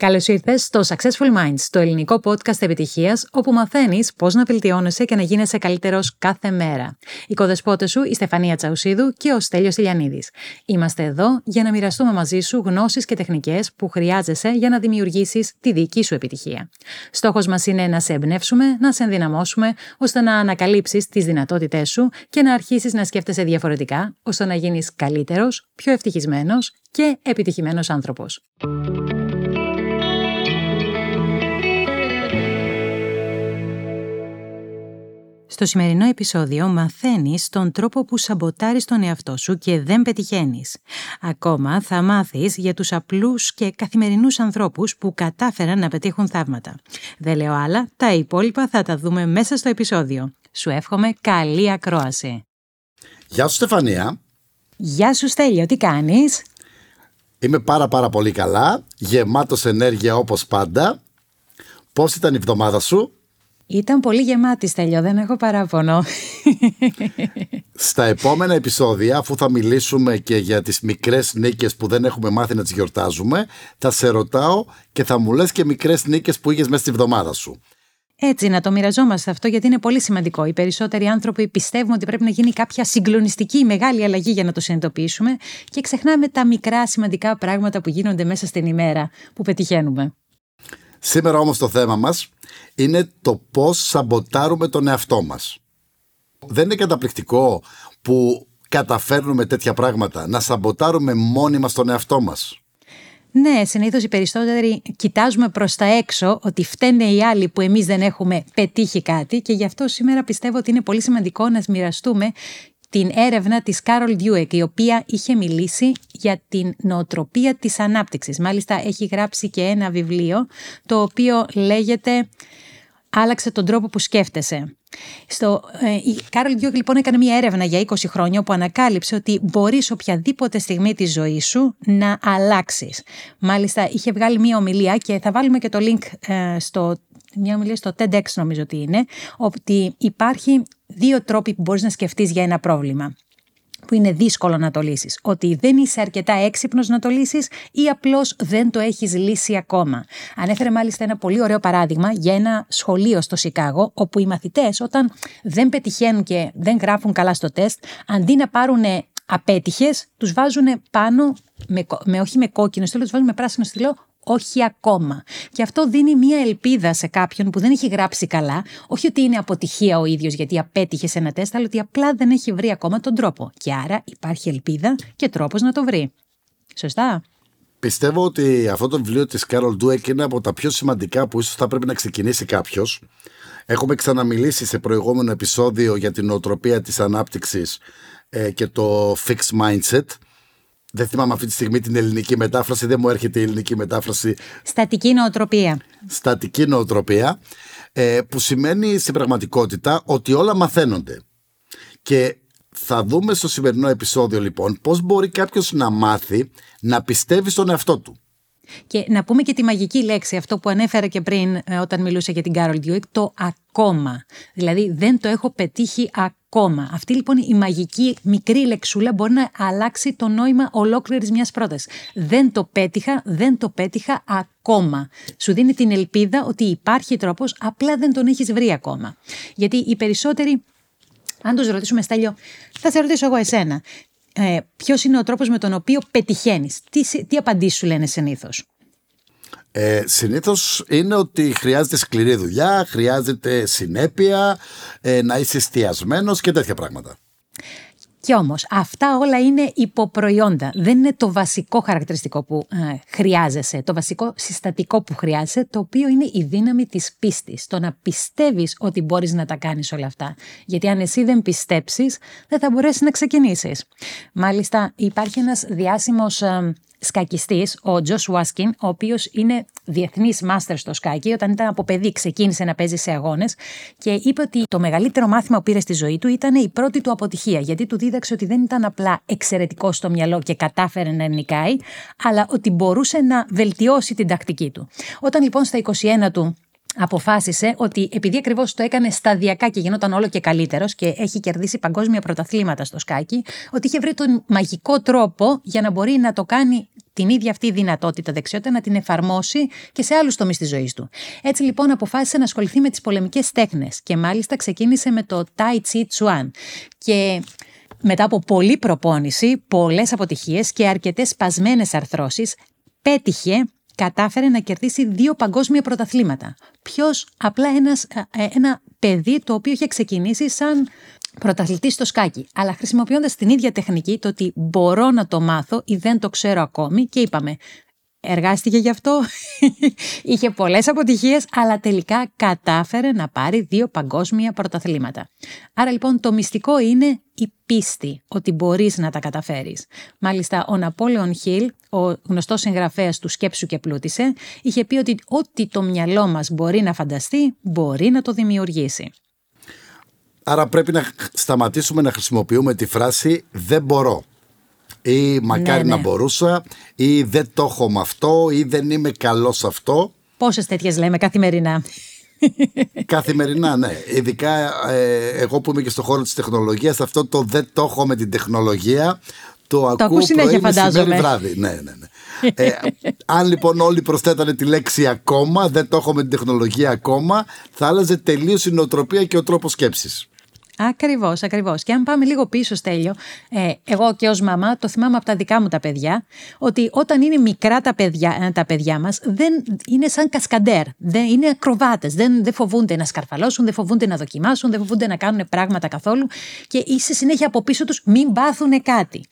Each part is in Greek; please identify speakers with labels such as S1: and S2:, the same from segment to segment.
S1: Καλώς ήρθες στο Successful Minds, το ελληνικό podcast επιτυχίας, όπου μαθαίνεις πώς να βελτιώνεσαι και να γίνεσαι καλύτερος κάθε μέρα. Η κοδεσπότες σου, η Στεφανία Τσαουσίδου και ο Στέλιος Ηλιανίδης. Είμαστε εδώ για να μοιραστούμε μαζί σου γνώσεις και τεχνικές που χρειάζεσαι για να δημιουργήσεις τη δική σου επιτυχία. Στόχος μας είναι να σε εμπνεύσουμε, να σε ενδυναμώσουμε, ώστε να ανακαλύψεις τις δυνατότητές σου και να αρχίσεις να σκέφτεσαι διαφορετικά, ώστε να γίνεις καλύτερος, πιο ευτυχισμένος και επιτυχημένος άνθρωπος. Στο σημερινό επεισόδιο μαθαίνεις τον τρόπο που σαμποτάρεις τον εαυτό σου και δεν πετυχαίνεις. Ακόμα θα μάθεις για τους απλούς και καθημερινούς ανθρώπους που κατάφεραν να πετύχουν θαύματα. Δεν λέω άλλα, τα υπόλοιπα θα τα δούμε μέσα στο επεισόδιο. Σου εύχομαι καλή ακρόαση.
S2: Γεια σου Στεφανία.
S1: Γεια σου Στέλιο, τι κάνεις;
S2: Είμαι πάρα πάρα πολύ καλά, γεμάτος ενέργεια όπως πάντα. Πώς ήταν η εβδομάδα σου;
S1: Ήταν πολύ γεμάτη, Στέλιο, δεν έχω παράπονο.
S2: Στα επόμενα επεισόδια, αφού θα μιλήσουμε και για τις μικρές νίκες που δεν έχουμε μάθει να τις γιορτάζουμε, θα σε ρωτάω και θα μου λες και μικρές νίκες που είχες μέσα στη βδομάδα σου.
S1: Έτσι, να το μοιραζόμαστε αυτό, γιατί είναι πολύ σημαντικό. Οι περισσότεροι άνθρωποι πιστεύουν ότι πρέπει να γίνει κάποια συγκλονιστική μεγάλη αλλαγή για να το συνειδητοποιήσουμε και ξεχνάμε τα μικρά σημαντικά πράγματα που γίνονται μέσα στην ημέρα που πετυχαίνουμε.
S2: Σήμερα όμως το θέμα μας είναι το πώς σαμποτάρουμε τον εαυτό μας. Δεν είναι καταπληκτικό που καταφέρνουμε τέτοια πράγματα, να σαμποτάρουμε μόνοι μας τον εαυτό μας.
S1: Ναι, συνήθως οι περισσότεροι κοιτάζουμε προς τα έξω ότι φταίνε οι άλλοι που εμείς δεν έχουμε πετύχει κάτι και γι' αυτό σήμερα πιστεύω ότι είναι πολύ σημαντικό να μοιραστούμε την έρευνα της Κάρολ Ντιούεκ, η οποία είχε μιλήσει για την νοοτροπία της ανάπτυξης. Μάλιστα έχει γράψει και ένα βιβλίο, το οποίο λέγεται «Άλλαξε τον τρόπο που σκέφτεσαι». Στο, ε, η Κάρολ Ντιούεκ λοιπόν έκανε μια έρευνα για 20 χρόνια που ανακάλυψε ότι μπορείς οποιαδήποτε στιγμή της ζωής σου να αλλάξεις. Μάλιστα είχε βγάλει μια ομιλία και θα βάλουμε και το link ε, στο μια ομιλία στο TEDx νομίζω ότι είναι, ότι υπάρχει δύο τρόποι που μπορείς να σκεφτείς για ένα πρόβλημα που είναι δύσκολο να το λύσεις. Ότι δεν είσαι αρκετά έξυπνος να το λύσεις ή απλώς δεν το έχεις λύσει ακόμα. Ανέφερε μάλιστα ένα πολύ ωραίο παράδειγμα για ένα σχολείο στο Σικάγο όπου οι μαθητές όταν δεν πετυχαίνουν και δεν γράφουν καλά στο τεστ αντί να πάρουν απέτυχες τους βάζουν πάνω με, με όχι με κόκκινο στυλό, τους βάζουν με πράσινο στυλό όχι ακόμα. Και αυτό δίνει μία ελπίδα σε κάποιον που δεν έχει γράψει καλά, όχι ότι είναι αποτυχία ο ίδιος γιατί απέτυχε σε ένα τεστ, αλλά ότι απλά δεν έχει βρει ακόμα τον τρόπο. Και άρα υπάρχει ελπίδα και τρόπος να το βρει. Σωστά;
S2: Πιστεύω ότι αυτό το βιβλίο της Carol Dweck είναι από τα πιο σημαντικά που ίσως θα πρέπει να ξεκινήσει κάποιος. Έχουμε ξαναμιλήσει σε προηγούμενο επεισόδιο για την οτροπία της ανάπτυξης ε, και το fixed mindset δεν θυμάμαι αυτή τη στιγμή την ελληνική μετάφραση, δεν μου έρχεται η ελληνική μετάφραση.
S1: Στατική νοοτροπία.
S2: Στατική νοοτροπία, ε, που σημαίνει στην πραγματικότητα ότι όλα μαθαίνονται. Και θα δούμε στο σημερινό επεισόδιο λοιπόν πώς μπορεί κάποιος να μάθει να πιστεύει στον εαυτό του.
S1: Και να πούμε και τη μαγική λέξη, αυτό που ανέφερα και πριν ε, όταν μιλούσα για την Carol Dweck, το ακόμα. Δηλαδή δεν το έχω πετύχει ακόμα. Αυτή λοιπόν η μαγική μικρή λεξούλα μπορεί να αλλάξει το νόημα ολόκληρης μιας πρότασης. Δεν το πέτυχα, δεν το πέτυχα ακόμα. Σου δίνει την ελπίδα ότι υπάρχει τρόπος, απλά δεν τον έχεις βρει ακόμα. Γιατί οι περισσότεροι αν τους ρωτήσουμε, Στέλιο, θα σε ρωτήσω εγώ εσένα ε, ποιος είναι ο τρόπος με τον οποίο πετυχαίνεις; Τι, τι απαντήσεις σου λένε συνήθως;
S2: Ε, Συνήθως είναι ότι χρειάζεται σκληρή δουλειά, χρειάζεται συνέπεια, ε, να είσαι εστιασμένος και τέτοια πράγματα.
S1: Και όμως αυτά όλα είναι υποπροϊόντα. Δεν είναι το βασικό χαρακτηριστικό που ε, χρειάζεσαι, το βασικό συστατικό που χρειάζεσαι, το οποίο είναι η δύναμη της πίστης. Το να πιστεύεις ότι μπορείς να τα κάνεις όλα αυτά. Γιατί αν εσύ δεν πιστέψεις, δεν θα μπορέσεις να ξεκινήσεις. Μάλιστα υπάρχει ένας διάσημος ε, σκακιστής, ο Τζος Βάσκιν, ο οποίος είναι διεθνής μάστερ στο σκάκι. Όταν ήταν από παιδί, ξεκίνησε να παίζει σε αγώνες και είπε ότι το μεγαλύτερο μάθημα που πήρε στη ζωή του ήταν η πρώτη του αποτυχία. Γιατί του δίδαξε ότι δεν ήταν απλά εξαιρετικό στο μυαλό και κατάφερε να νικάει, αλλά ότι μπορούσε να βελτιώσει την τακτική του. Όταν λοιπόν στα 21 του αποφάσισε ότι επειδή ακριβώς το έκανε σταδιακά και γινόταν όλο και καλύτερος και έχει κερδίσει παγκόσμια πρωταθλήματα στο σκάκι, ότι είχε βρει τον μαγικό τρόπο για να μπορεί να το κάνει την ίδια αυτή δυνατότητα, δεξιότητα, να την εφαρμόσει και σε άλλους τομείς της ζωής του. Έτσι λοιπόν αποφάσισε να ασχοληθεί με τις πολεμικές τέχνες και μάλιστα ξεκίνησε με το Tai Chi Chuan. Και μετά από πολλή προπόνηση, πολλές αποτυχίες και αρκετές σπασμένες αρθρώσεις, πέτυχε κατάφερε να κερδίσει δύο παγκόσμια πρωταθλήματα. Ποιος, απλά ένας, ε, ένα παιδί το οποίο είχε ξεκινήσει σαν πρωταθλητή στο σκάκι, αλλά χρησιμοποιώντας την ίδια τεχνική, το ότι μπορώ να το μάθω ή δεν το ξέρω ακόμη και είπαμε, εργάστηκε γι' αυτό, είχε πολλές αποτυχίες, αλλά τελικά κατάφερε να πάρει δύο παγκόσμια πρωταθλήματα. Άρα λοιπόν το μυστικό είναι η πίστη ότι μπορείς να τα καταφέρεις. Μάλιστα ο Ναπόλεον Χιλ, ο γνωστός συγγραφέας του «Σκέψου και πλούτησε», είχε πει ότι ό,τι το μυαλό μας μπορεί να φανταστεί, μπορεί να το δημιουργήσει.
S2: Άρα πρέπει να σταματήσουμε να χρησιμοποιούμε τη φράση «δεν μπορώ» ή μακάρι ναι, να ναι. μπορούσα ή δεν το έχω με αυτό ή δεν είμαι καλός σε αυτό.
S1: Πόσες τέτοιες λέμε καθημερινά.
S2: Καθημερινά, ναι. Ειδικά ε, εγώ που είμαι και στον χώρο της τεχνολογίας, αυτό το δεν το έχω με την τεχνολογία, το, το ακούω
S1: συνέχεια φαντάζομαι.
S2: βράδυ. Ναι, ναι, ναι. ε, αν λοιπόν όλοι προσθέτανε τη λέξη ακόμα, δεν το έχω με την τεχνολογία ακόμα, θα άλλαζε τελείως η νοοτροπία και ο τρόπος σκέψης.
S1: Ακριβώς, ακριβώς. Και αν πάμε λίγο πίσω, Στέλιο, ε, εγώ και ως μαμά το θυμάμαι από τα δικά μου τα παιδιά, ότι όταν είναι μικρά τα παιδιά, ε, τα παιδιά μας, δεν είναι σαν κασκαντέρ. Δεν, είναι ακροβάτες. Δεν, δεν φοβούνται να σκαρφαλώσουν, δεν φοβούνται να δοκιμάσουν, δεν φοβούνται να κάνουν πράγματα καθόλου. Και είσαι συνέχεια από πίσω τους, μην πάθουν κάτι.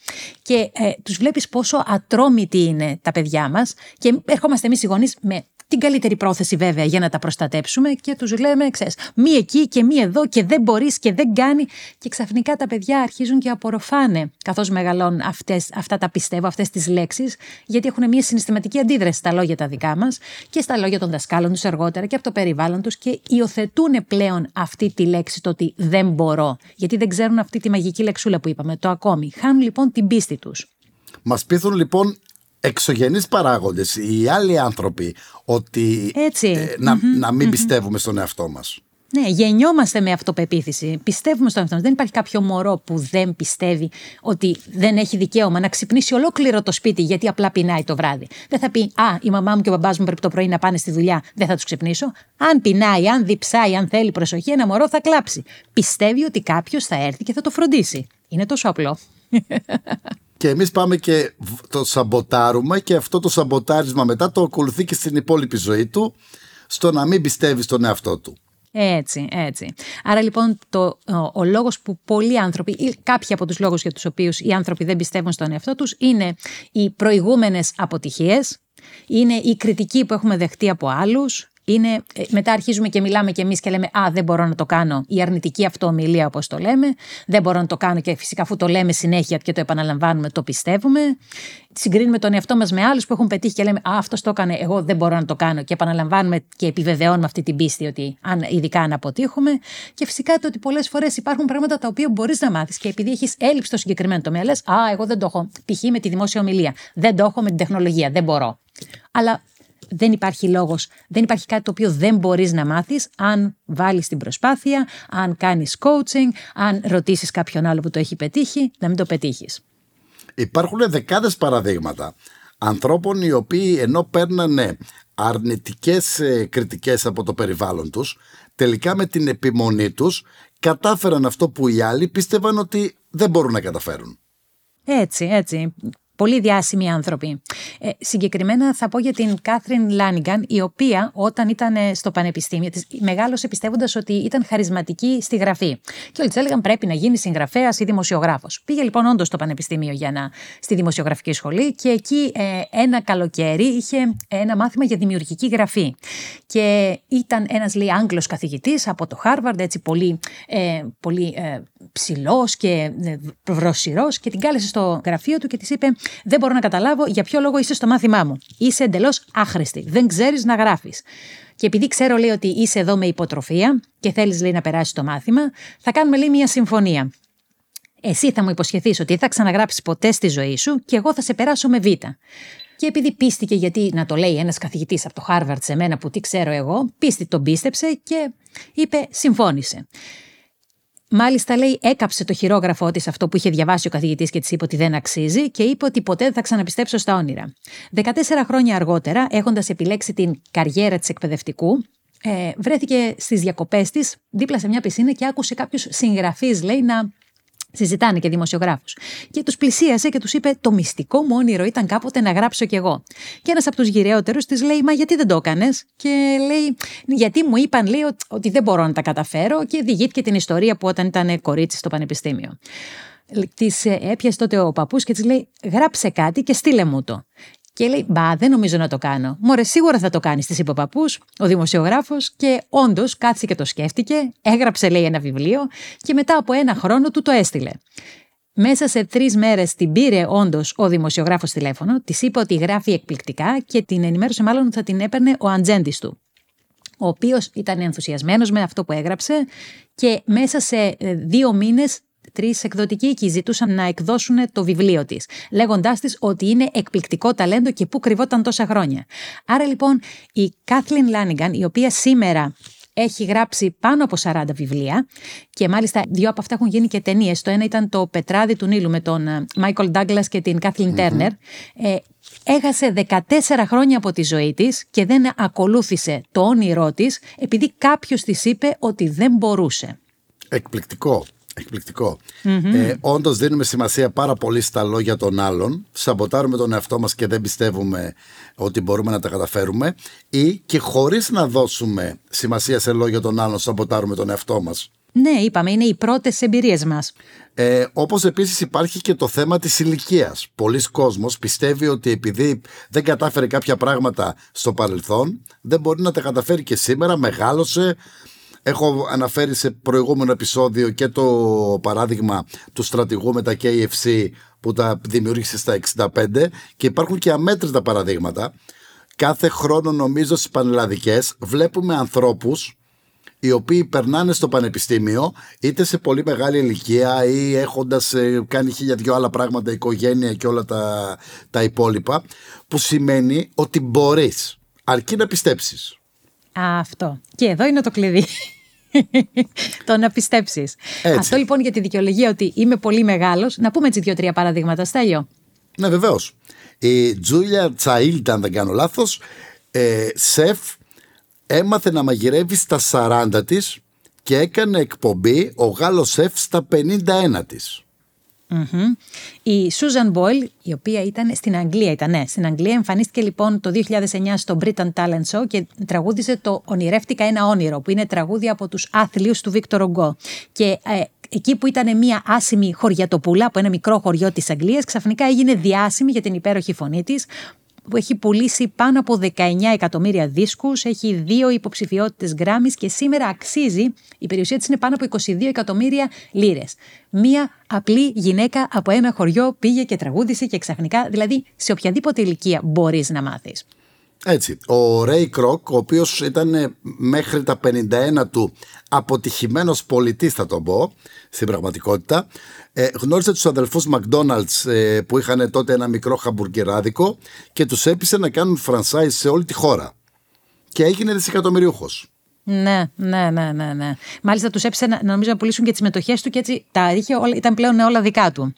S1: Και ε, τους βλέπεις πόσο ατρόμητοι είναι τα παιδιά μας, και ερχόμαστε εμείς οι γονείς με την καλύτερη πρόθεση βέβαια για να τα προστατέψουμε και τους λέμε, ξέρεις, μη εκεί και μη εδώ και δεν μπορείς και δεν κάνει και ξαφνικά τα παιδιά αρχίζουν και απορροφάνε καθώς μεγαλώνουν αυτές, αυτά τα πιστεύω, αυτές τις λέξεις γιατί έχουν μια συναισθηματική αντίδραση στα λόγια τα δικά μας και στα λόγια των δασκάλων τους αργότερα και από το περιβάλλον τους και υιοθετούν πλέον αυτή τη λέξη το ότι δεν μπορώ γιατί δεν ξέρουν αυτή τη μαγική λεξούλα που είπαμε, το ακόμη. Χάνουν λοιπόν την πίστη τους.
S2: Μας πείθουν λοιπόν εξωγενείς παράγοντες, οι άλλοι άνθρωποι, ότι ε, να, να μην πιστεύουμε στον εαυτό μας.
S1: Ναι, γεννιόμαστε με αυτοπεποίθηση. Πιστεύουμε στον εαυτό μας. Δεν υπάρχει κάποιο μωρό που δεν πιστεύει ότι δεν έχει δικαίωμα να ξυπνήσει ολόκληρο το σπίτι γιατί απλά πεινάει το βράδυ. Δεν θα πει Α, η μαμά μου και ο μπαμπάς μου πρέπει το πρωί να πάνε στη δουλειά, δεν θα τους ξυπνήσω. Αν πεινάει, αν διψάει, αν θέλει προσοχή, ένα μωρό θα κλάψει. Πιστεύει ότι κάποιος θα έρθει και θα το φροντίσει. Είναι τόσο απλό.
S2: και εμείς πάμε και το σαμποτάρουμε και αυτό το σαμποτάρισμα μετά το ακολουθεί και στην υπόλοιπη ζωή του στο να μην πιστεύει στον εαυτό του.
S1: Έτσι, έτσι. Άρα λοιπόν το, ο, ο λόγος που πολλοί άνθρωποι ή κάποιοι από τους λόγους για τους οποίους οι άνθρωποι δεν πιστεύουν στον εαυτό τους είναι οι προηγούμενες αποτυχίες, είναι η κριτική που έχουμε δεχτεί από άλλους, είναι, ε, μετά αρχίζουμε και μιλάμε και εμείς και λέμε Α, δεν μπορώ να το κάνω. Η αρνητική αυτοομιλία, όπως το λέμε. Δεν μπορώ να το κάνω και φυσικά αφού το λέμε συνέχεια και το επαναλαμβάνουμε, το πιστεύουμε. Συγκρίνουμε τον εαυτό μας με άλλους που έχουν πετύχει και λέμε Α, αυτός το έκανε, εγώ δεν μπορώ να το κάνω. Και επαναλαμβάνουμε και επιβεβαιώνουμε αυτή την πίστη, ότι αν, ειδικά αν αποτύχουμε. Και φυσικά το ότι πολλές φορές υπάρχουν πράγματα τα οποία μπορείς να μάθεις και επειδή έχεις έλλειψη στο συγκεκριμένο τομέα, λες Α, εγώ δεν το έχω. Π.χ. με τη δημόσια ομιλία. Δεν το έχω με την τεχνολογία. Δεν μπορώ. Αλλά δεν υπάρχει λόγος, δεν υπάρχει κάτι το οποίο δεν μπορείς να μάθεις αν βάλεις την προσπάθεια, αν κάνεις coaching, αν ρωτήσεις κάποιον άλλο που το έχει πετύχει, να μην το πετύχεις.
S2: Υπάρχουν δεκάδες παραδείγματα ανθρώπων οι οποίοι ενώ παίρνανε αρνητικές ε, κριτικές από το περιβάλλον τους, τελικά με την επιμονή τους κατάφεραν αυτό που οι άλλοι πίστευαν ότι δεν μπορούν να καταφέρουν.
S1: Έτσι, έτσι. Πολύ διάσημοι άνθρωποι. Ε, συγκεκριμένα θα πω για την Κάθριν Λάνιγκαν, η οποία όταν ήταν στο πανεπιστήμιο της, μεγάλωσε πιστεύοντας ότι ήταν χαρισματική στη γραφή. Και όλοι της έλεγαν πρέπει να γίνει συγγραφέας ή δημοσιογράφος. Πήγε λοιπόν όντως στο πανεπιστήμιο για να, στη δημοσιογραφική σχολή και εκεί ε, ένα καλοκαίρι είχε ένα μάθημα για δημιουργική γραφή. Και ήταν ένας λέει Άγγλος καθηγητής από το Χάρβαρντ, έτσι πολύ, ε, πολύ ε, ψηλός και ε, βροσιρό, και την κάλεσε στο γραφείο του και της είπε: Δεν μπορώ να καταλάβω για ποιο λόγο είσαι στο μάθημά μου. Είσαι εντελώς άχρηστη. Δεν ξέρεις να γράφεις. Και επειδή ξέρω, λέει, ότι είσαι εδώ με υποτροφία και θέλεις, λέει, να περάσει το μάθημα, θα κάνουμε, λέει, μια συμφωνία. Εσύ θα μου υποσχεθείς ότι δεν θα ξαναγράψεις ποτέ στη ζωή σου και εγώ θα σε περάσω με β. Και επειδή πίστηκε, γιατί να το λέει ένας καθηγητής από το Χάρβαρτ σε μένα που τι ξέρω εγώ, πίστη τον πίστεψε και είπε συμφώνησε. Μάλιστα, λέει, έκαψε το χειρόγραφό της αυτό που είχε διαβάσει ο καθηγητής και της είπε ότι δεν αξίζει και είπε ότι ποτέ δεν θα ξαναπιστέψω στα όνειρα. 14 χρόνια αργότερα, έχοντας επιλέξει την καριέρα της εκπαιδευτικού, ε, βρέθηκε στις διακοπές της δίπλα σε μια πισίνα και άκουσε κάποιους συγγραφείς, λέει, να συζητάνε και δημοσιογράφους. Και τους πλησίασε και τους είπε: Το μυστικό μου όνειρο ήταν κάποτε να γράψω κι εγώ. Και ένας από τους γυραιότερου της λέει: Μα γιατί δεν το έκανες; Και λέει: Γιατί μου είπαν, λέει, ότι δεν μπορώ να τα καταφέρω. Και διηγήθηκε την ιστορία που όταν ήταν κορίτσι στο πανεπιστήμιο. Της ε, έπιασε τότε ο παππούς και της λέει: Γράψε κάτι και στείλε μου το. Και λέει: Μπα, δεν νομίζω να το κάνω. Μωρέ, σίγουρα θα το κάνεις, της είπε ο παππούς, ο δημοσιογράφος, και όντως κάτσε και το σκέφτηκε, έγραψε, λέει, ένα βιβλίο και μετά από ένα χρόνο του το έστειλε. Μέσα σε τρεις μέρες την πήρε όντως ο δημοσιογράφος τηλέφωνο, της είπε ότι γράφει εκπληκτικά και την ενημέρωσε μάλλον ότι θα την έπαιρνε ο αντζέντη του ο οποίος ήταν ενθουσιασμένος με αυτό που έγραψε και μέσα σε ε, δύο μήνες τρεις εκδοτικοί εκεί ζητούσαν να εκδώσουν το βιβλίο της, λέγοντάς της ότι είναι εκπληκτικό ταλέντο και πού κρυβόταν τόσα χρόνια. Άρα λοιπόν η Κάθλιν Λάνιγκαν, η οποία σήμερα έχει γράψει πάνω από 40 βιβλία και μάλιστα δύο από αυτά έχουν γίνει και ταινίες. Το ένα ήταν το Πετράδι του Νείλου με τον Μάικολ Ντάγκλας και την Κάθλιν Τέρνερ. Ε, έχασε 14 χρόνια από τη ζωή της και δεν ακολούθησε το όνειρό της επειδή κάποιος της είπε ότι δεν μπορούσε.
S2: Εκπληκτικό. Εκπληκτικό. Ε, Όντως δίνουμε σημασία πάρα πολύ στα λόγια των άλλων. Σαμποτάρουμε τον εαυτό μας και δεν πιστεύουμε ότι μπορούμε να τα καταφέρουμε. Ή και χωρίς να δώσουμε σημασία σε λόγια των άλλων, σαμποτάρουμε τον εαυτό μας.
S1: Ναι, είπαμε, είναι οι πρώτες εμπειρίες μας.
S2: Ε, Όπως επίσης υπάρχει και το θέμα της ηλικίας. Πολλοί κόσμος πιστεύει ότι επειδή δεν κατάφερε κάποια πράγματα στο παρελθόν, δεν μπορεί να τα καταφέρει και σήμερα, μεγάλωσε, Έχω αναφέρει σε προηγούμενο επεισόδιο και το παράδειγμα του στρατηγού με τα KFC που τα δημιούργησε στα 65 και υπάρχουν και αμέτρητα παραδείγματα. Κάθε χρόνο νομίζω στις πανελλαδικές βλέπουμε ανθρώπους οι οποίοι περνάνε στο πανεπιστήμιο είτε σε πολύ μεγάλη ηλικία ή έχοντας ε, κάνει χίλια δυο άλλα πράγματα, οικογένεια και όλα τα, τα υπόλοιπα που σημαίνει ότι μπορείς αρκεί να πιστέψεις.
S1: Αυτό. Και εδώ είναι το κλειδί. Το να πιστέψεις. Αυτό λοιπόν για τη δικαιολογία ότι είμαι πολύ μεγάλος. Να πούμε έτσι δύο-τρία παραδείγματα. Στέλιο.
S2: Ναι, βεβαίως. Η Τζούλια Τσαίλτ, αν δεν κάνω λάθος, ε, σεφ, έμαθε να μαγειρεύει στα 40 της και έκανε εκπομπή ο Γάλλος σεφ στα 51 της.
S1: Η Susan Boyle, η οποία ήταν στην Αγγλία, ήταν, ναι, στην Αγγλία, εμφανίστηκε λοιπόν το 2009 στο Britain Talent Show και τραγούδισε το «Ονειρεύτηκα ένα όνειρο», που είναι τραγούδι από τους άθλιους του Victor Hugo. Και ε, εκεί που ήταν μια άσημη χωριατοπούλα από ένα μικρό χωριό της Αγγλίας, ξαφνικά έγινε διάσημη για την υπέροχη φωνή της, που έχει πουλήσει πάνω από 19 εκατομμύρια δίσκους, έχει δύο υποψηφιότητες Grammys και σήμερα αξίζει, η περιουσία της είναι πάνω από 22 εκατομμύρια λίρες. Μία απλή γυναίκα από ένα χωριό πήγε και τραγούδισε και ξαφνικά, δηλαδή σε οποιαδήποτε ηλικία μπορείς να μάθεις.
S2: Έτσι. Ο Ρέι Κρόκ, ο οποίος ήταν μέχρι τα 51 του αποτυχημένος πολιτής, θα τον πω, στην πραγματικότητα, ε, γνώρισε τους αδελφούς McDonald's ε, που είχαν τότε ένα μικρό χαμπουργκεράδικο και τους έπεισε να κάνουν franchise σε όλη τη χώρα. Και έγινε δισεκατομμυριούχος.
S1: Ναι, ναι, ναι, ναι, ναι. Μάλιστα τους έψε να, νομίζω να πουλήσουν και τις μετοχέ του και έτσι τα είχε, όλα, ήταν πλέον όλα δικά του.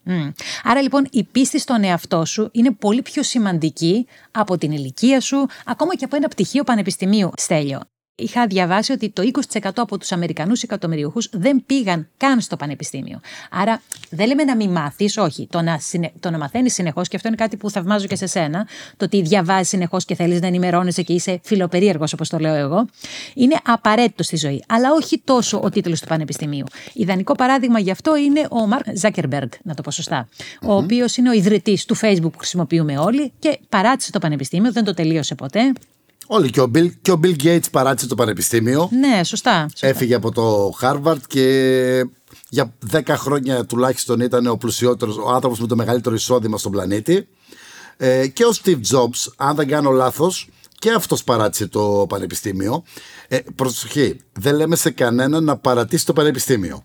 S1: Άρα λοιπόν η πίστη στον εαυτό σου είναι πολύ πιο σημαντική από την ηλικία σου, ακόμα και από ένα πτυχίο πανεπιστημίου, Στέλιο είχα διαβάσει ότι το 20% από τους Αμερικανούς εκατομμυριούχους δεν πήγαν καν στο πανεπιστήμιο. Άρα δεν λέμε να μην μάθεις, όχι. Το να, συνε... να μαθαίνεις συνεχώς, και αυτό είναι κάτι που θαυμάζω και σε σένα, το ότι διαβάζεις συνεχώς και θέλεις να ενημερώνεσαι και είσαι φιλοπερίεργος, όπως το λέω εγώ, είναι απαραίτητο στη ζωή. Αλλά όχι τόσο ο τίτλος του πανεπιστημίου. Ιδανικό παράδειγμα γι' αυτό είναι ο Μαρκ Ζάκερμπεργκ, να το πω σωστα ο οποίος είναι ο ιδρυτής του Facebook που χρησιμοποιούμε όλοι και παράτησε το πανεπιστήμιο, δεν το τελείωσε ποτέ.
S2: Όλοι. Και ο Bill, και ο Bill Gates παράτησε το πανεπιστήμιο.
S1: Ναι, σωστά,
S2: σωστά. Έφυγε από το Harvard και για 10 χρόνια τουλάχιστον ήταν ο πλουσιότερος, ο άνθρωπος με το μεγαλύτερο εισόδημα στον πλανήτη. Ε, και ο Steve Jobs, αν δεν κάνω λάθος, και αυτός παράτησε το πανεπιστήμιο. Ε, προσοχή, δεν λέμε σε κανέναν να παρατήσει το πανεπιστήμιο.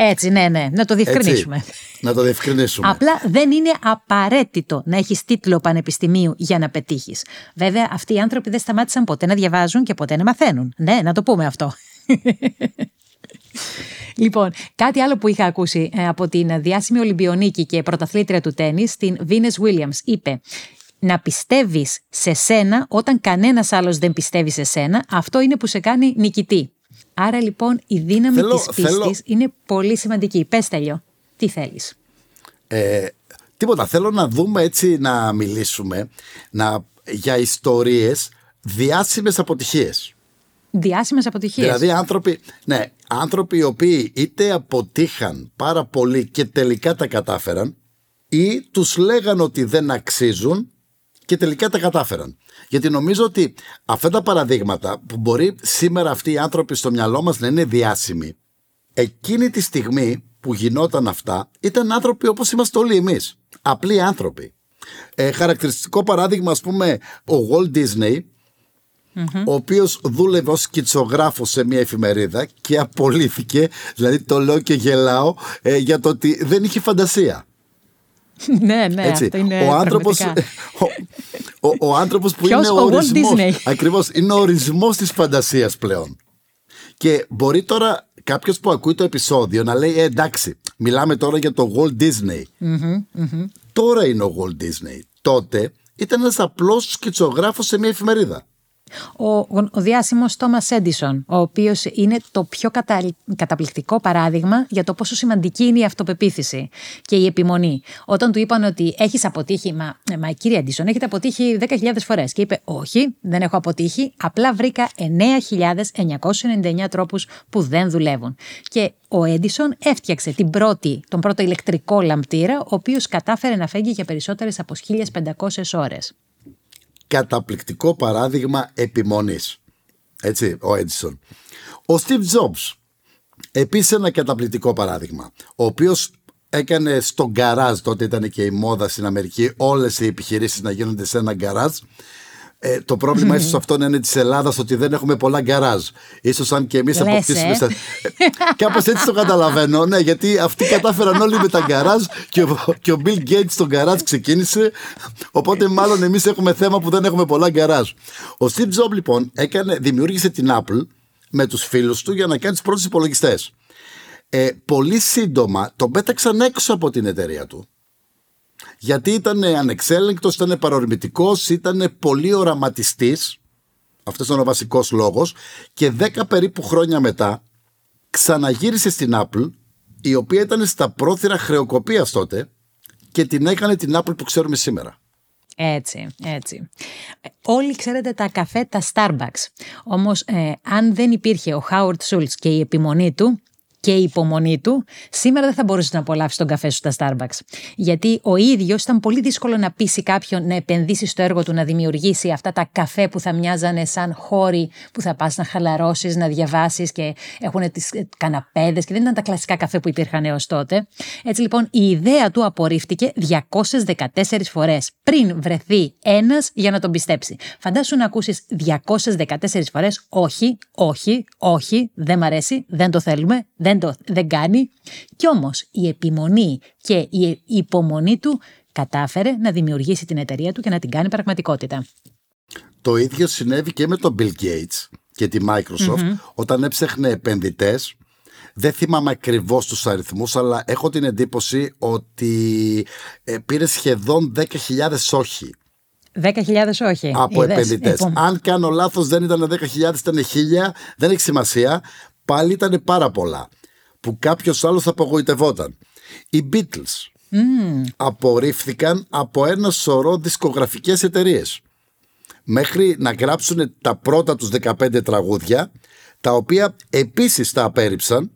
S1: Έτσι, ναι, ναι, να το διευκρινίσουμε.
S2: Έτσι, να το διευκρινίσουμε.
S1: Απλά δεν είναι απαραίτητο να έχεις τίτλο πανεπιστημίου για να πετύχεις. Βέβαια, αυτοί οι άνθρωποι δεν σταμάτησαν ποτέ να διαβάζουν και ποτέ να μαθαίνουν. Ναι, να το πούμε αυτό. Λοιπόν, κάτι άλλο που είχα ακούσει ε, από την διάσημη Ολυμπιονίκη και πρωταθλήτρια του τέννις, την Venus Williams, είπε να πιστεύεις σε σένα όταν κανένας άλλος δεν πιστεύει σε σένα, αυτό είναι που σε κάνει νικητή. Άρα λοιπόν η δύναμη θέλω, της πίστης είναι πολύ σημαντική. Πες τέλειο, τι θέλεις;
S2: Ε, τίποτα, θέλω να δούμε έτσι να μιλήσουμε να, για ιστορίες διάσημες αποτυχίες.
S1: Διάσημες αποτυχίες.
S2: Δηλαδή άνθρωποι, ναι, άνθρωποι οι οποίοι είτε αποτύχαν πάρα πολύ και τελικά τα κατάφεραν ή τους λέγαν ότι δεν αξίζουν και τελικά τα κατάφεραν. Γιατί νομίζω ότι αυτά τα παραδείγματα που μπορεί σήμερα αυτοί οι άνθρωποι στο μυαλό μας να είναι διάσημοι, εκείνη τη στιγμή που γινόταν αυτά ήταν άνθρωποι όπως είμαστε όλοι εμείς. Απλοί άνθρωποι. Ε, χαρακτηριστικό παράδειγμα ας πούμε ο Walt Disney ο οποίος δούλευε ως σκητσογράφος σε μια εφημερίδα και απολύθηκε, δηλαδή το λέω και γελάω, ε, για το ότι δεν είχε φαντασία.
S1: Ναι, ναι, Έτσι. αυτό είναι ο άνθρωπος,
S2: ο, ο, άνθρωπος που είναι ο, ο ορισμός, ακριβώς, είναι ο ορισμός της φαντασίας πλέον. Και μπορεί τώρα κάποιος που ακούει το επεισόδιο να λέει ε, εντάξει, μιλάμε τώρα για το Walt Disney. Τώρα είναι ο Walt Disney. Τότε ήταν ένας απλός σκητσογράφος σε μια εφημερίδα
S1: ο, ο διάσημος Τόμας Έντισον, ο οποίος είναι το πιο καταπληκτικό παράδειγμα για το πόσο σημαντική είναι η αυτοπεποίθηση και η επιμονή. Όταν του είπαν ότι έχεις αποτύχει, μα, μα κύριε Έντισον, έχετε αποτύχει 10.000 φορές και είπε όχι, δεν έχω αποτύχει, απλά βρήκα 9.999 τρόπους που δεν δουλεύουν. Και ο Έντισον έφτιαξε την πρώτη, τον πρώτο ηλεκτρικό λαμπτήρα, ο οποίος κατάφερε να φέγγει για περισσότερες από 1.500 ώρες
S2: καταπληκτικό παράδειγμα επιμονής. Έτσι, ο Έντισον. Ο Steve Jobs, επίσης ένα καταπληκτικό παράδειγμα, ο οποίος έκανε στο γκαράζ, τότε ήταν και η μόδα στην Αμερική, όλες οι επιχειρήσεις να γίνονται σε ένα γκαράζ ε, το πρόβλημα ίσως αυτό είναι της Ελλάδας ότι δεν έχουμε πολλά γκαράζ. σω αν και εμείς αποκτήσουμε. Ε; Κάπως έτσι το καταλαβαίνω. Ναι, γιατί αυτοί κατάφεραν όλοι με τα γκαράζ και ο, και ο Bill Gates στο γκαράζ ξεκίνησε. Οπότε μάλλον εμείς έχουμε θέμα που δεν έχουμε πολλά γκαράζ. Ο Steve Jobs λοιπόν έκανε, δημιούργησε την Apple με τους φίλους του για να κάνει του πρώτου υπολογιστές. Ε, πολύ σύντομα τον πέταξαν έξω από την εταιρεία του γιατί ήταν ανεξέλεγκτος, ήταν παρορμητικός, ήταν πολύ οραματιστής, αυτός ήταν ο βασικός λόγος και δέκα περίπου χρόνια μετά ξαναγύρισε στην Apple η οποία ήταν στα πρόθυρα χρεοκοπίας τότε και την έκανε την Apple που ξέρουμε σήμερα.
S1: Έτσι, έτσι. Όλοι ξέρετε τα καφέ, τα Starbucks. Όμως, ε, αν δεν υπήρχε ο Howard Schultz και η επιμονή του, και η υπομονή του, σήμερα δεν θα μπορούσε να απολαύσει τον καφέ σου στα Starbucks. Γιατί ο ίδιος ήταν πολύ δύσκολο να πείσει κάποιον να επενδύσει στο έργο του, να δημιουργήσει αυτά τα καφέ που θα μοιάζανε σαν χώροι που θα πας να χαλαρώσεις, να διαβάσεις και έχουν τις καναπέδες και δεν ήταν τα κλασικά καφέ που υπήρχαν έως τότε. Έτσι λοιπόν η ιδέα του απορρίφθηκε 214 φορές πριν βρεθεί ένας για να τον πιστέψει. Φαντάσου να ακούσεις 214 φορές όχι, όχι, όχι, δεν μ' αρέσει, δεν το θέλουμε, δεν, το, δεν κάνει. Κι όμως η επιμονή και η υπομονή του κατάφερε να δημιουργήσει την εταιρεία του και να την κάνει πραγματικότητα.
S2: Το ίδιο συνέβη και με τον Bill Gates και τη Microsoft όταν έψεχνε επενδυτές δεν θυμάμαι ακριβώς τους αριθμούς, αλλά έχω την εντύπωση ότι ε, πήρε σχεδόν 10.000 όχι.
S1: 10.000 όχι.
S2: Από επενδυτές. Αν κάνω λάθος, δεν ήταν 10.000, ήταν 1.000. Δεν έχει σημασία. Πάλι ήταν πάρα πολλά που κάποιος άλλος θα απογοητευόταν. Οι Beatles mm. απορρίφθηκαν από ένα σωρό δισκογραφικές εταιρείες. Μέχρι να γράψουν τα πρώτα τους 15 τραγούδια, τα οποία επίσης τα απέρριψαν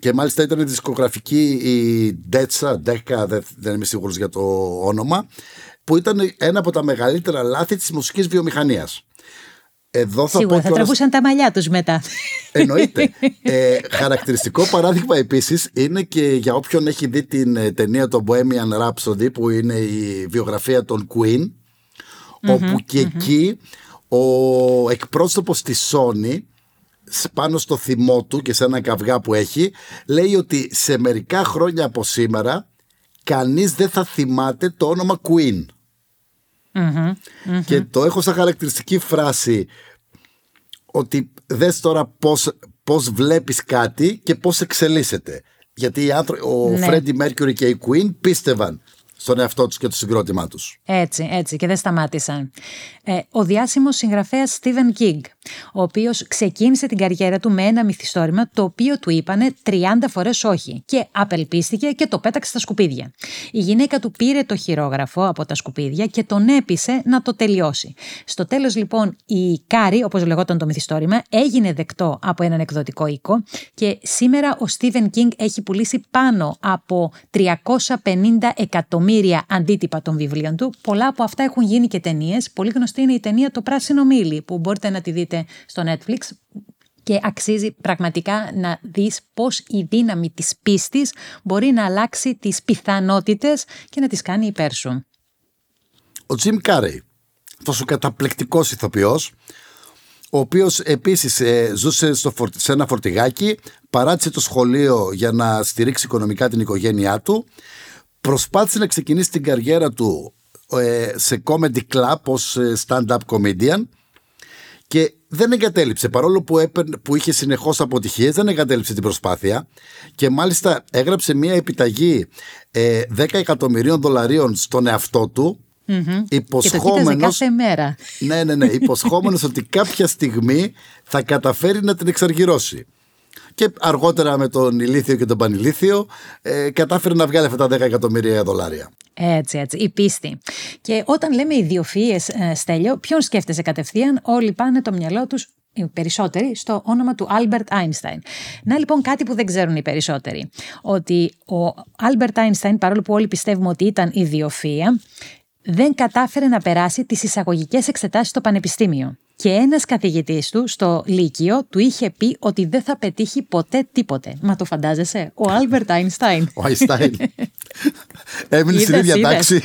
S2: και μάλιστα ήταν η δισκογραφική η Ντέτσα, Ντέκα, δεν είμαι σίγουρος για το όνομα, που ήταν ένα από τα μεγαλύτερα λάθη της μουσικής βιομηχανίας.
S1: Εδώ θα Σίγουρα, πω θα τραβούσαν τα μαλλιά τους μετά.
S2: Εννοείται. ε, χαρακτηριστικό παράδειγμα επίσης είναι και για όποιον έχει δει την ε, ταινία το Bohemian Rhapsody που είναι η βιογραφία των Queen οπου και εκεί ο εκπρόσωπος της Sony πάνω στο θυμό του και σε ένα καυγά που έχει, λέει ότι σε μερικά χρόνια από σήμερα κανείς δεν θα θυμάται το όνομα Queen. Και το έχω σαν χαρακτηριστική φράση ότι δες τώρα πώς, πώς βλέπεις κάτι και πώς εξελίσσεται. Γιατί ο ναι. Φρέντι Μέρκιουρι και η Queen πίστευαν στον εαυτό τους και το συγκρότημά τους.
S1: Έτσι, έτσι και δεν σταμάτησαν. Ε, ο διάσημος συγγραφέας Stephen King, ο οποίος ξεκίνησε την καριέρα του με ένα μυθιστόρημα το οποίο του είπανε 30 φορές όχι και απελπίστηκε και το πέταξε στα σκουπίδια. Η γυναίκα του πήρε το χειρόγραφο από τα σκουπίδια και τον έπεισε να το τελειώσει. Στο τέλος λοιπόν η Κάρι, όπως λεγόταν το μυθιστόρημα, έγινε δεκτό από έναν εκδοτικό οίκο και σήμερα ο Stephen King έχει πουλήσει πάνω από 350 εκατομμύρια αντίτυπα των βιβλίων του. Πολλά από αυτά έχουν γίνει και ταινίες. Πολύ γνωστή είναι η ταινία Το Πράσινο Μήλι που μπορείτε να τη δείτε στο Netflix και αξίζει πραγματικά να δεις πώς η δύναμη της πίστης μπορεί να αλλάξει τις πιθανότητες και να τις κάνει υπέρ σου.
S2: Ο Τζιμ Κάρεϊ, αυτός ο καταπληκτικός ηθοποιός, ο οποίος επίσης ε, ζούσε στο, σε ένα φορτηγάκι, παράτησε το σχολείο για να στηρίξει οικονομικά την οικογένειά του, προσπάθησε να ξεκινήσει την καριέρα του ε, σε comedy club ως ε, stand-up comedian και δεν εγκατέλειψε παρόλο που, που είχε συνεχώς αποτυχίες δεν εγκατέλειψε την προσπάθεια και μάλιστα έγραψε μια επιταγή ε, 10 εκατομμυρίων δολαρίων στον εαυτό του
S1: Mm-hmm. Υποσχόμενος, και το μέρα.
S2: Ναι, ναι, ναι. Υποσχόμενος ότι κάποια στιγμή θα καταφέρει να την εξαργυρώσει και αργότερα με τον ηλίθιο και τον πανηλίθιο ε, κατάφερε να βγάλει αυτά τα 10 εκατομμύρια δολάρια.
S1: Έτσι, έτσι, η πίστη. Και όταν λέμε ιδιοφυΐες, ε, Στέλιο, ποιον σκέφτεσαι κατευθείαν, όλοι πάνε το μυαλό τους οι περισσότεροι στο όνομα του Άλμπερτ Άινσταϊν. Να λοιπόν κάτι που δεν ξέρουν οι περισσότεροι. Ότι ο Άλμπερτ Άινσταϊν, παρόλο που όλοι πιστεύουμε ότι ήταν ιδιοφυΐα, δεν κατάφερε να περάσει τις εισαγωγικές εξετάσεις στο πανεπιστήμιο. Και ένας καθηγητής του στο Λύκειο του είχε πει ότι δεν θα πετύχει ποτέ τίποτε. Μα το φαντάζεσαι, ο Άλμπερτ Αϊνστάιν.
S2: Ο Αϊνστάιν. Έμεινε στην ίδια τάξη.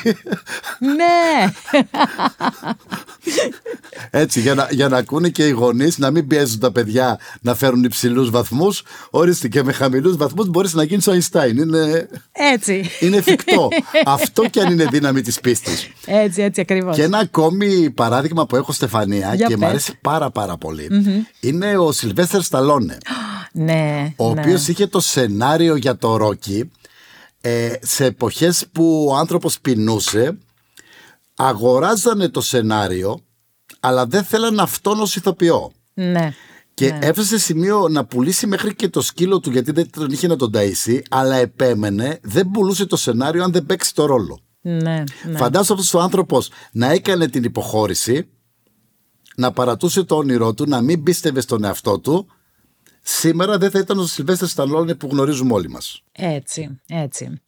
S1: ναι.
S2: Έτσι, για να, για να ακούνε και οι γονείς να μην πιέζουν τα παιδιά να φέρουν υψηλούς βαθμούς. Ορίστε και με χαμηλούς βαθμούς μπορείς να γίνεις ο Αϊνστάιν. Είναι,
S1: έτσι.
S2: είναι εφικτό. Αυτό και αν είναι δύναμη της πίστης.
S1: Έτσι, έτσι ακριβώς.
S2: Και ένα ακόμη παράδειγμα που έχω Στεφανία για και μου αρέσει πάρα πάρα είναι ο Σιλβέστερ Σταλόνε.
S1: Ναι.
S2: Ο
S1: ναι.
S2: οποίος είχε το σενάριο για το Ρόκι ε, σε εποχές που ο άνθρωπος πεινούσε αγοράζανε το σενάριο αλλά δεν θέλαν αυτόν ως ηθοποιό.
S1: Ναι.
S2: Και
S1: ναι.
S2: έφτασε σε σημείο να πουλήσει μέχρι και το σκύλο του γιατί δεν τον είχε να τον ταΐσει αλλά επέμενε δεν πουλούσε το σενάριο αν δεν παίξει το ρόλο.
S1: Ναι, ναι.
S2: Φαντάζομαι αυτός ο άνθρωπος να έκανε την υποχώρηση να παρατούσε το όνειρό του, να μην πίστευε στον εαυτό του σήμερα δεν θα ήταν ο Σιλβέστερ Σταλόνε που γνωρίζουμε όλοι μας.
S1: Έτσι, έτσι.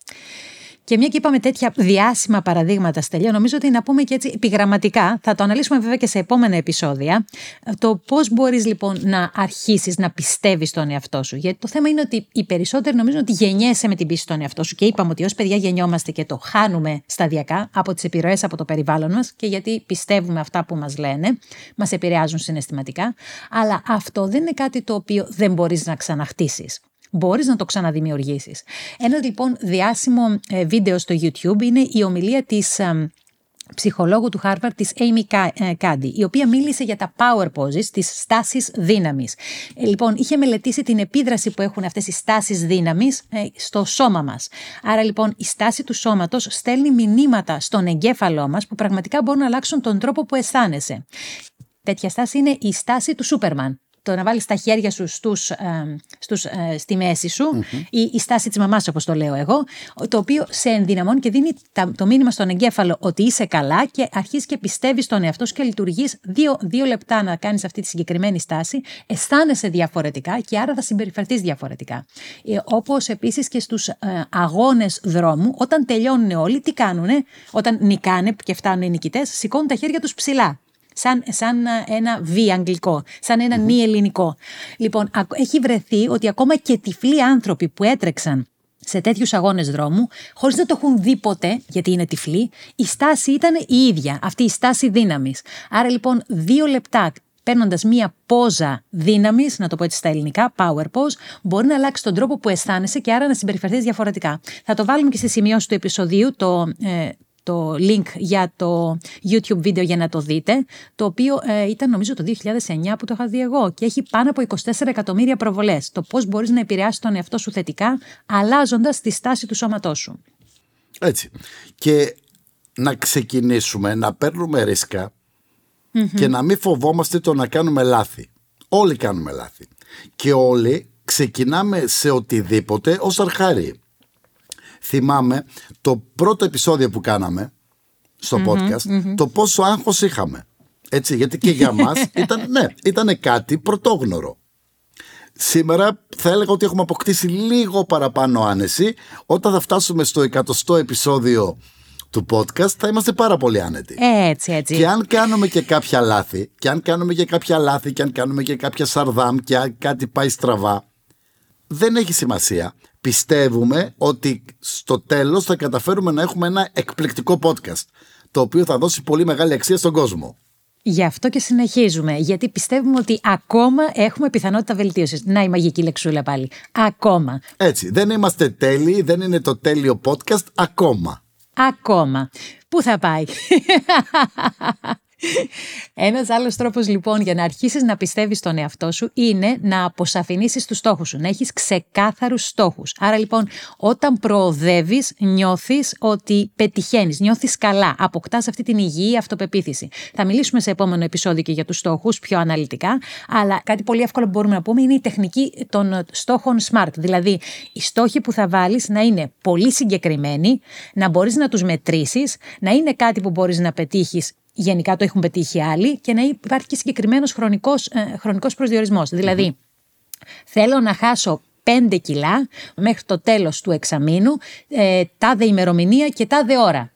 S1: Και μια και είπαμε τέτοια διάσημα παραδείγματα, Στελιά, νομίζω ότι να πούμε και έτσι επιγραμματικά, θα το αναλύσουμε βέβαια και σε επόμενα επεισόδια, το πώς μπορείς λοιπόν να αρχίσεις να πιστεύεις στον εαυτό σου. Γιατί το θέμα είναι ότι οι περισσότεροι νομίζουν ότι γεννιέσαι με την πίστη στον εαυτό σου. Και είπαμε ότι ως παιδιά γεννιόμαστε και το χάνουμε σταδιακά από τις επιρροές από το περιβάλλον μας και γιατί πιστεύουμε αυτά που μας λένε, μας επηρεάζουν συναισθηματικά. Αλλά αυτό δεν είναι κάτι το οποίο δεν μπορείς να ξαναχτίσεις μπορείς να το ξαναδημιουργήσεις. Ένα λοιπόν διάσημο ε, βίντεο στο YouTube είναι η ομιλία της ε, ψυχολόγου του Harvard της Amy Cuddy, ε, η οποία μίλησε για τα power poses, τις στάσεις δύναμης. λοιπόν, είχε μελετήσει την επίδραση που έχουν αυτές οι στάσεις δύναμης στο σώμα μας. Άρα λοιπόν η στάση του σώματος στέλνει μηνύματα στον εγκέφαλό μας που πραγματικά μπορούν να αλλάξουν τον τρόπο που αισθάνεσαι. Τέτοια στάση είναι η στάση του Σούπερμαν το να βάλεις τα χέρια σου στους, ε, στους, ε, στη μέση σου ή η στάση της μαμάς όπως το λέω εγώ το οποίο σε ενδυναμώνει και δίνει το μήνυμα στον εγκέφαλο ότι είσαι καλά και αρχίζεις και πιστεύεις στον εαυτό σου και λειτουργείς δύο, δύο λεπτά να κάνεις αυτή τη συγκεκριμένη στάση αισθάνεσαι διαφορετικά και άρα θα συμπεριφερθείς διαφορετικά. Ε, όπως επίσης και στους ε, αγώνες δρόμου όταν τελειώνουν όλοι τι κάνουνε; Όταν νικάνε και φτάνουν οι νικητές σηκώνουν τα χέρια τους ψηλά σαν, σαν ένα β αγγλικό, σαν ένα νη ελληνικό. Λοιπόν, έχει βρεθεί ότι ακόμα και τυφλοί άνθρωποι που έτρεξαν σε τέτοιους αγώνες δρόμου, χωρίς να το έχουν δει ποτέ, γιατί είναι τυφλοί, η στάση ήταν η ίδια, αυτή η στάση δύναμης. Άρα λοιπόν, δύο λεπτά παίρνοντας μία πόζα δύναμης, να το πω έτσι στα ελληνικά, power pose, μπορεί να αλλάξει τον τρόπο που αισθάνεσαι και άρα να συμπεριφερθείς διαφορετικά. Θα το βάλουμε και στη σημειώση του επεισοδίου, το, ε, το link για το YouTube βίντεο για να το δείτε, το οποίο ε, ήταν νομίζω το 2009 που το είχα δει εγώ και έχει πάνω από 24 εκατομμύρια προβολές. Το πώς μπορείς να επηρεάσεις τον εαυτό σου θετικά, αλλάζοντας τη στάση του σώματός σου.
S2: Έτσι. Και να ξεκινήσουμε να παίρνουμε και να μην φοβόμαστε το να κάνουμε λάθη. Όλοι κάνουμε λάθη. Και όλοι ξεκινάμε σε οτιδήποτε ως αρχάρι θυμάμαι το πρώτο επεισόδιο που κάναμε στο podcast, το πόσο άγχος είχαμε. Έτσι, γιατί και για μας ήταν, ναι, ήταν κάτι πρωτόγνωρο. Σήμερα θα έλεγα ότι έχουμε αποκτήσει λίγο παραπάνω άνεση. Όταν θα φτάσουμε στο εκατοστό επεισόδιο του podcast θα είμαστε πάρα πολύ άνετοι.
S1: Έτσι, έτσι.
S2: Και αν κάνουμε και κάποια λάθη, και αν κάνουμε και κάποια λάθη, και αν κάνουμε και κάποια σαρδάμ, και αν κάτι πάει στραβά, δεν έχει σημασία πιστεύουμε ότι στο τέλος θα καταφέρουμε να έχουμε ένα εκπληκτικό podcast το οποίο θα δώσει πολύ μεγάλη αξία στον κόσμο.
S1: Γι' αυτό και συνεχίζουμε, γιατί πιστεύουμε ότι ακόμα έχουμε πιθανότητα βελτίωσης. Να η μαγική λεξούλα πάλι. Ακόμα.
S2: Έτσι, δεν είμαστε τέλειοι, δεν είναι το τέλειο podcast ακόμα.
S1: Ακόμα. Πού θα πάει; Ένας άλλος τρόπος λοιπόν για να αρχίσεις να πιστεύεις στον εαυτό σου είναι να αποσαφηνίσεις τους στόχους σου, να έχεις ξεκάθαρους στόχους. Άρα λοιπόν, όταν προοδεύεις, νιώθεις ότι πετυχαίνεις, νιώθεις καλά, αποκτάς αυτή την υγιή αυτοπεποίθηση. Θα μιλήσουμε σε επόμενο επεισόδιο και για τους στόχους πιο αναλυτικά, αλλά κάτι πολύ εύκολο που μπορούμε να πούμε είναι η τεχνική των στόχων SMART. Δηλαδή, οι στόχοι που θα βάλεις να είναι πολύ συγκεκριμένοι, να μπορείς να τους μετρήσεις, να είναι κάτι που μπορείς να πετύχεις γενικά το έχουν πετύχει άλλοι και να υπάρχει και συγκεκριμένος χρονικός ε, χρονικός προσδιορισμός. Δηλαδή, θέλω να χάσω 5 κιλά μέχρι το τέλος του εξαμήνου, ε, τάδε ημερομηνία και τάδε ώρα.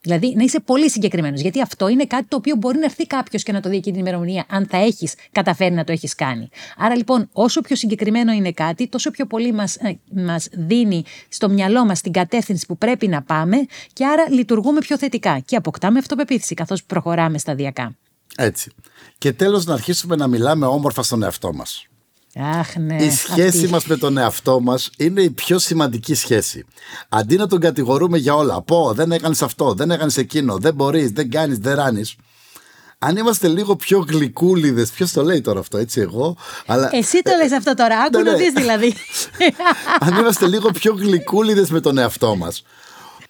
S1: Δηλαδή να είσαι πολύ συγκεκριμένος. Γιατί αυτό είναι κάτι το οποίο μπορεί να έρθει κάποιος και να το δει εκείνη την ημερομηνία, αν θα έχεις καταφέρει να το έχεις κάνει. Άρα λοιπόν, όσο πιο συγκεκριμένο είναι κάτι, τόσο πιο πολύ μας μας ε, δίνει στο μυαλό μας την κατεύθυνση που πρέπει να πάμε και άρα λειτουργούμε πιο θετικά και αποκτάμε αυτοπεποίθηση καθώς προχωράμε σταδιακά.
S2: Έτσι. Και τέλος να αρχίσουμε να μιλάμε όμορφα στον εαυτό μας.
S1: Αχ, ναι,
S2: η σχέση αυτή. μας με τον εαυτό μας είναι η πιο σημαντική σχέση. Αντί να τον κατηγορούμε για όλα, πω δεν έκανες αυτό, δεν έκανες εκείνο, δεν μπορείς, δεν κάνεις, δεν ράνεις. Αν είμαστε λίγο πιο γλυκούλιδες, ποιος το λέει τώρα αυτό, έτσι εγώ. Αλλά...
S1: Εσύ το λες αυτό τώρα, άκου ναι, να ναι. δεις δηλαδή.
S2: Αν είμαστε λίγο πιο γλυκούλιδες με τον εαυτό μας,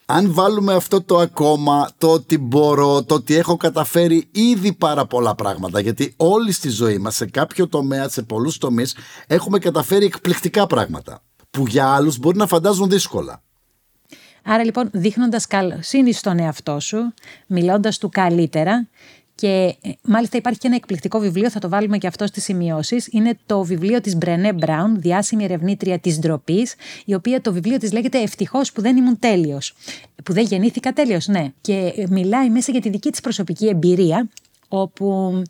S2: αν βάλουμε αυτό το ακόμα, το ότι μπορώ, το ότι έχω καταφέρει ήδη πάρα πολλά πράγματα, γιατί όλοι στη ζωή μας, σε κάποιο τομέα, σε πολλούς τομείς, έχουμε καταφέρει εκπληκτικά πράγματα, που για άλλους μπορεί να φαντάζουν δύσκολα.
S1: Άρα λοιπόν δείχνοντας καλοσύνη στον εαυτό σου, μιλώντας του καλύτερα και ε, μάλιστα υπάρχει και ένα εκπληκτικό βιβλίο, θα το βάλουμε και αυτό στις σημειώσεις. Είναι το βιβλίο της Μπρενέ Μπράουν, διάσημη ερευνήτρια της ντροπής, η οποία το βιβλίο της λέγεται Ευτυχώς που δεν ήμουν τέλειος. Που δεν γεννήθηκα τέλειος, ναι. Και ε, μιλάει μέσα για τη δική της προσωπική εμπειρία, όπου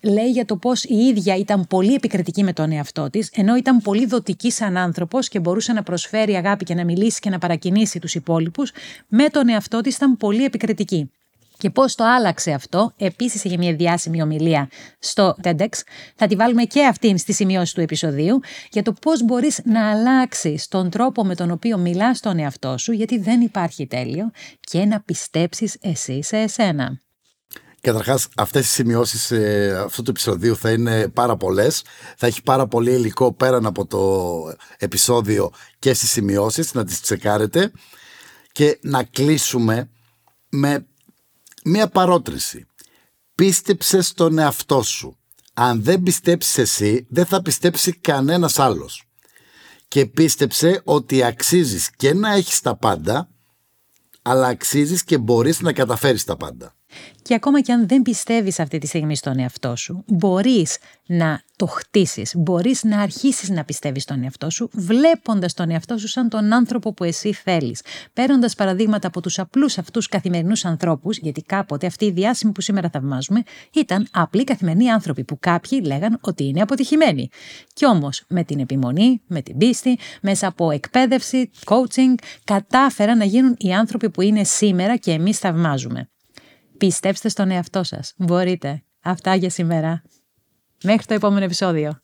S1: λέει για το πώς η ίδια ήταν πολύ επικριτική με τον εαυτό της, ενώ ήταν πολύ δοτική σαν άνθρωπος και μπορούσε να προσφέρει αγάπη και να μιλήσει και να παρακινήσει τους υπόλοιπους, με τον εαυτό της ήταν πολύ επικριτική. Και πώς το άλλαξε αυτό, επίσης είχε μια διάσημη ομιλία στο TEDx, θα τη βάλουμε και αυτήν στη σημειώση του επεισοδίου, για το πώς μπορείς να αλλάξεις τον τρόπο με τον οποίο μιλάς στον εαυτό σου, γιατί δεν υπάρχει τέλειο, και να πιστέψεις εσύ σε εσένα.
S2: Καταρχάς, αυτές οι σημειώσεις ε, αυτού του επεισοδίου θα είναι πάρα πολλές. Θα έχει πάρα πολύ υλικό πέραν από το επεισόδιο και στις σημειώσεις, να τις τσεκάρετε. Και να κλείσουμε με μία παρότριση. Πίστεψε στον εαυτό σου. Αν δεν πιστέψεις εσύ, δεν θα πιστέψει κανένας άλλος. Και πίστεψε ότι αξίζεις και να έχεις τα πάντα, αλλά αξίζεις και μπορείς να καταφέρεις τα πάντα.
S1: Και ακόμα και αν δεν πιστεύεις αυτή τη στιγμή στον εαυτό σου, μπορείς να το χτίσεις, μπορείς να αρχίσεις να πιστεύεις στον εαυτό σου, βλέποντας τον εαυτό σου σαν τον άνθρωπο που εσύ θέλεις. Παίρνοντας παραδείγματα από τους απλούς αυτούς καθημερινούς ανθρώπους, γιατί κάποτε αυτοί οι διάσημοι που σήμερα θαυμάζουμε ήταν απλοί καθημερινοί άνθρωποι που κάποιοι λέγαν ότι είναι αποτυχημένοι. Κι όμως με την επιμονή, με την πίστη, μέσα από εκπαίδευση, coaching, κατάφεραν να γίνουν οι άνθρωποι που είναι σήμερα και εμείς θαυμάζουμε. Πιστέψτε στον εαυτό σας. Μπορείτε. Αυτά για σήμερα. Μέχρι το επόμενο επεισόδιο.